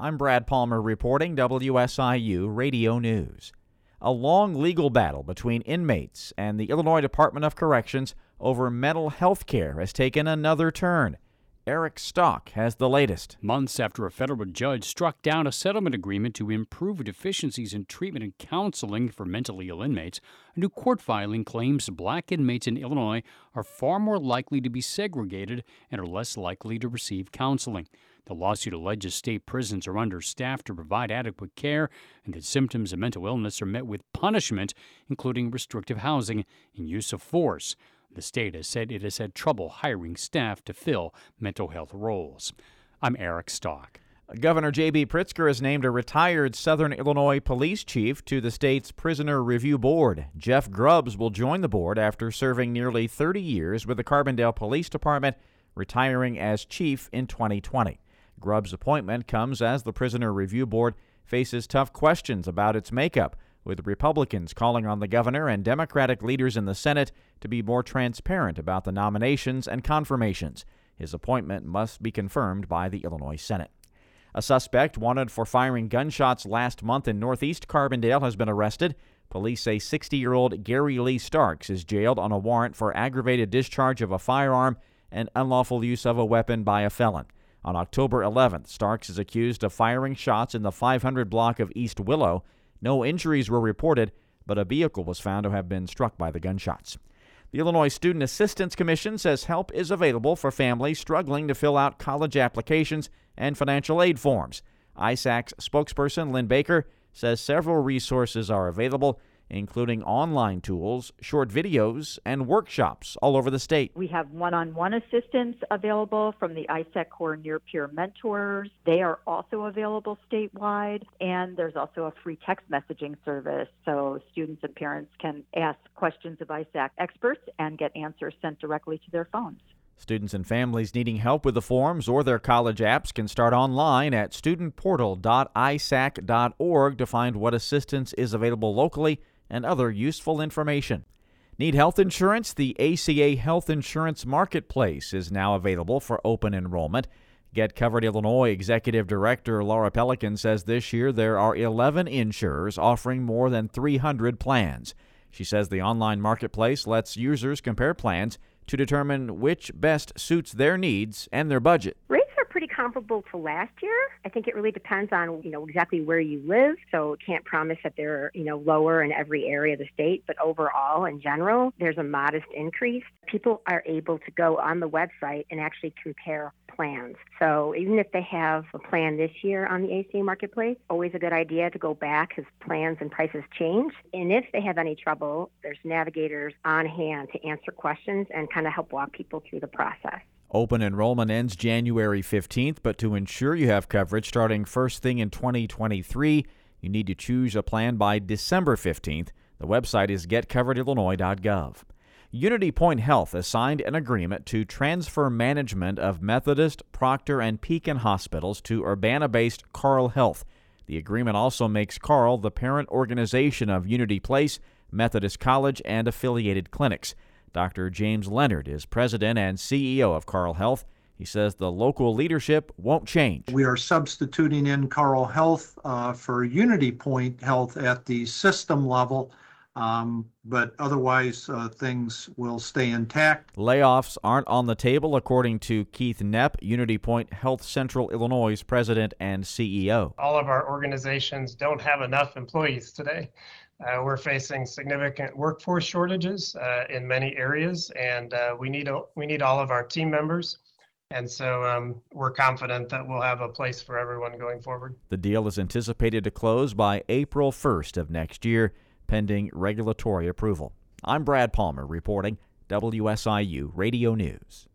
I'm Brad Palmer reporting WSIU Radio News. A long legal battle between inmates and the Illinois Department of Corrections over mental health care has taken another turn. Eric Stock has the latest. Months after a federal judge struck down a settlement agreement to improve deficiencies in treatment and counseling for mentally ill inmates, a new court filing claims black inmates in Illinois are far more likely to be segregated and are less likely to receive counseling. The lawsuit alleges state prisons are understaffed to provide adequate care and that symptoms of mental illness are met with punishment, including restrictive housing and use of force. The state has said it has had trouble hiring staff to fill mental health roles. I'm Eric Stock. Governor J.B. Pritzker has named a retired Southern Illinois police chief to the state's Prisoner Review Board. Jeff Grubbs will join the board after serving nearly 30 years with the Carbondale Police Department, retiring as chief in 2020. Grubbs' appointment comes as the Prisoner Review Board faces tough questions about its makeup with Republicans calling on the governor and Democratic leaders in the Senate to be more transparent about the nominations and confirmations. His appointment must be confirmed by the Illinois Senate. A suspect wanted for firing gunshots last month in northeast Carbondale has been arrested. Police say 60 year old Gary Lee Starks is jailed on a warrant for aggravated discharge of a firearm and unlawful use of a weapon by a felon. On October 11th, Starks is accused of firing shots in the 500 block of East Willow no injuries were reported, but a vehicle was found to have been struck by the gunshots. The Illinois Student Assistance Commission says help is available for families struggling to fill out college applications and financial aid forms. ISAC's spokesperson Lynn Baker says several resources are available, including online tools, short videos, and workshops all over the state. We have one on one assistance available from the ISACorps Near Peer Mentors. They are also available statewide, and there's also a free text messaging service so students and parents can ask questions of ISAC experts and get answers sent directly to their phones. Students and families needing help with the forms or their college apps can start online at studentportal.isac.org to find what assistance is available locally and other useful information. Need health insurance? The ACA Health Insurance Marketplace is now available for open enrollment. Get Covered Illinois Executive Director Laura Pelican says this year there are 11 insurers offering more than 300 plans. She says the online marketplace lets users compare plans to determine which best suits their needs and their budget pretty comparable to last year. I think it really depends on, you know, exactly where you live. So can't promise that they're, you know, lower in every area of the state, but overall in general, there's a modest increase. People are able to go on the website and actually compare plans. So even if they have a plan this year on the ACA marketplace, always a good idea to go back because plans and prices change. And if they have any trouble, there's navigators on hand to answer questions and kind of help walk people through the process. Open enrollment ends January 15th, but to ensure you have coverage starting first thing in 2023, you need to choose a plan by December 15th. The website is getcoveredillinois.gov. Unity Point Health has signed an agreement to transfer management of Methodist, Proctor, and Pekin hospitals to Urbana-based Carle Health. The agreement also makes Carle the parent organization of Unity Place, Methodist College, and affiliated clinics. Dr. James Leonard is president and CEO of Carle Health. He says the local leadership won't change. We are substituting in Carle Health uh, for Unity Point Health at the system level. Um, but otherwise, uh, things will stay intact. Layoffs aren't on the table, according to Keith Knepp, Unity Point Health Central Illinois president and CEO. All of our organizations don't have enough employees today. Uh, we're facing significant workforce shortages uh, in many areas, and uh, we need a, we need all of our team members. And so um, we're confident that we'll have a place for everyone going forward. The deal is anticipated to close by April 1st of next year, pending regulatory approval. I'm Brad Palmer reporting WSIU Radio News.